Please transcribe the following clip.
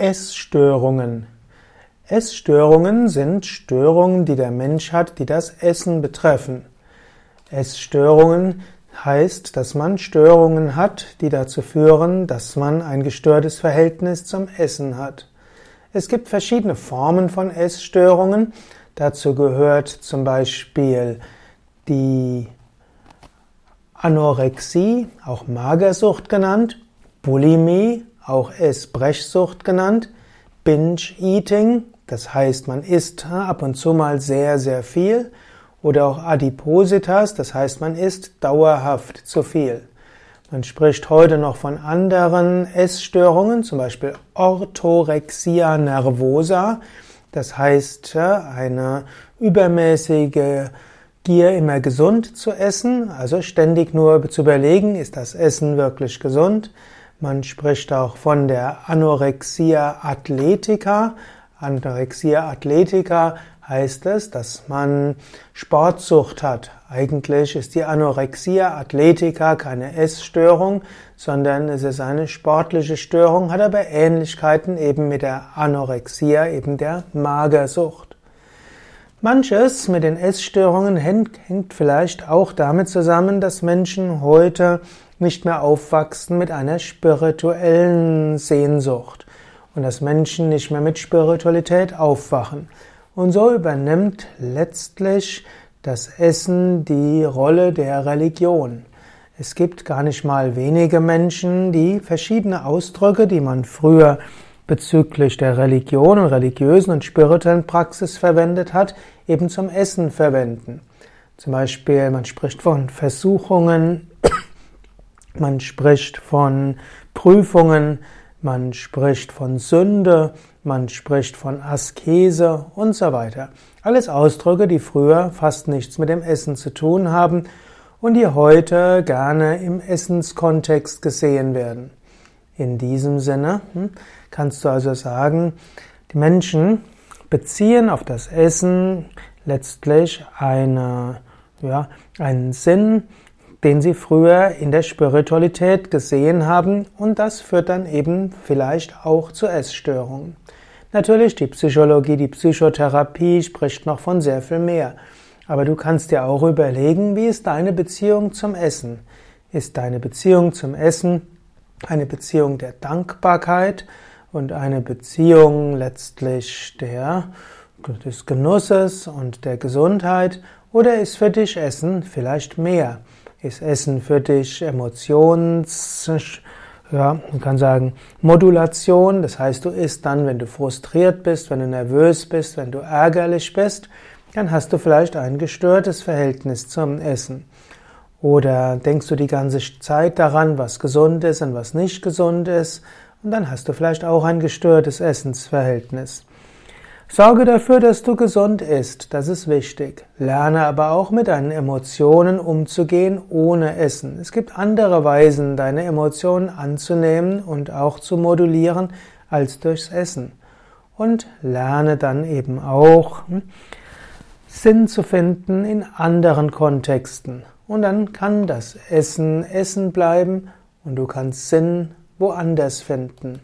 Essstörungen. Essstörungen sind Störungen, die der Mensch hat, die das Essen betreffen. Essstörungen heißt, dass man Störungen hat, die dazu führen, dass man ein gestörtes Verhältnis zum Essen hat. Es gibt verschiedene Formen von Essstörungen. Dazu gehört zum Beispiel die Anorexie, auch Magersucht genannt, Bulimie, auch Essbrechsucht genannt, Binge-Eating, das heißt, man isst ab und zu mal sehr, sehr viel, oder auch Adipositas, das heißt, man isst dauerhaft zu viel. Man spricht heute noch von anderen Essstörungen, zum Beispiel Orthorexia nervosa, das heißt eine übermäßige Gier, immer gesund zu essen, also ständig nur zu überlegen, ist das Essen wirklich gesund? Man spricht auch von der Anorexia athletica. Anorexia athletica heißt es, dass man Sportsucht hat. Eigentlich ist die Anorexia athletica keine Essstörung, sondern es ist eine sportliche Störung, hat aber Ähnlichkeiten eben mit der Anorexia, eben der Magersucht. Manches mit den Essstörungen hängt, vielleicht auch damit zusammen, dass Menschen heute nicht mehr aufwachsen mit einer spirituellen Sehnsucht und dass Menschen nicht mehr mit Spiritualität aufwachen. Und so übernimmt letztlich das Essen die Rolle der Religion. Es gibt gar nicht mal wenige Menschen, die verschiedene Ausdrücke, die man früher bezüglich der Religion und religiösen und spirituellen Praxis verwendet hat, eben zum Essen verwenden. Zum Beispiel, man spricht von Versuchungen, man spricht von Prüfungen, man spricht von Sünde, man spricht von Askese und so weiter. Alles Ausdrücke, die früher fast nichts mit dem Essen zu tun haben und die heute gerne im Essenskontext gesehen werden. In diesem Sinne hm, kannst du also sagen, die Menschen beziehen auf das Essen letztlich eine, ja, einen Sinn, den sie früher in der Spiritualität gesehen haben und das führt dann eben vielleicht auch zu Essstörungen. Natürlich, die Psychologie, die Psychotherapie spricht noch von sehr viel mehr. Aber du kannst dir auch überlegen, wie ist deine Beziehung zum Essen? Ist deine Beziehung zum Essen eine Beziehung der Dankbarkeit und eine Beziehung letztlich der, des Genusses und der Gesundheit? Oder ist für dich Essen vielleicht mehr? Ist Essen für dich Emotions, ja, man kann sagen Modulation, das heißt, du isst dann, wenn du frustriert bist, wenn du nervös bist, wenn du ärgerlich bist, dann hast du vielleicht ein gestörtes Verhältnis zum Essen. Oder denkst du die ganze Zeit daran, was gesund ist und was nicht gesund ist, und dann hast du vielleicht auch ein gestörtes Essensverhältnis. Sorge dafür, dass du gesund isst, das ist wichtig. Lerne aber auch mit deinen Emotionen umzugehen ohne Essen. Es gibt andere Weisen, deine Emotionen anzunehmen und auch zu modulieren als durchs Essen. Und lerne dann eben auch hm, Sinn zu finden in anderen Kontexten. Und dann kann das Essen Essen bleiben und du kannst Sinn woanders finden.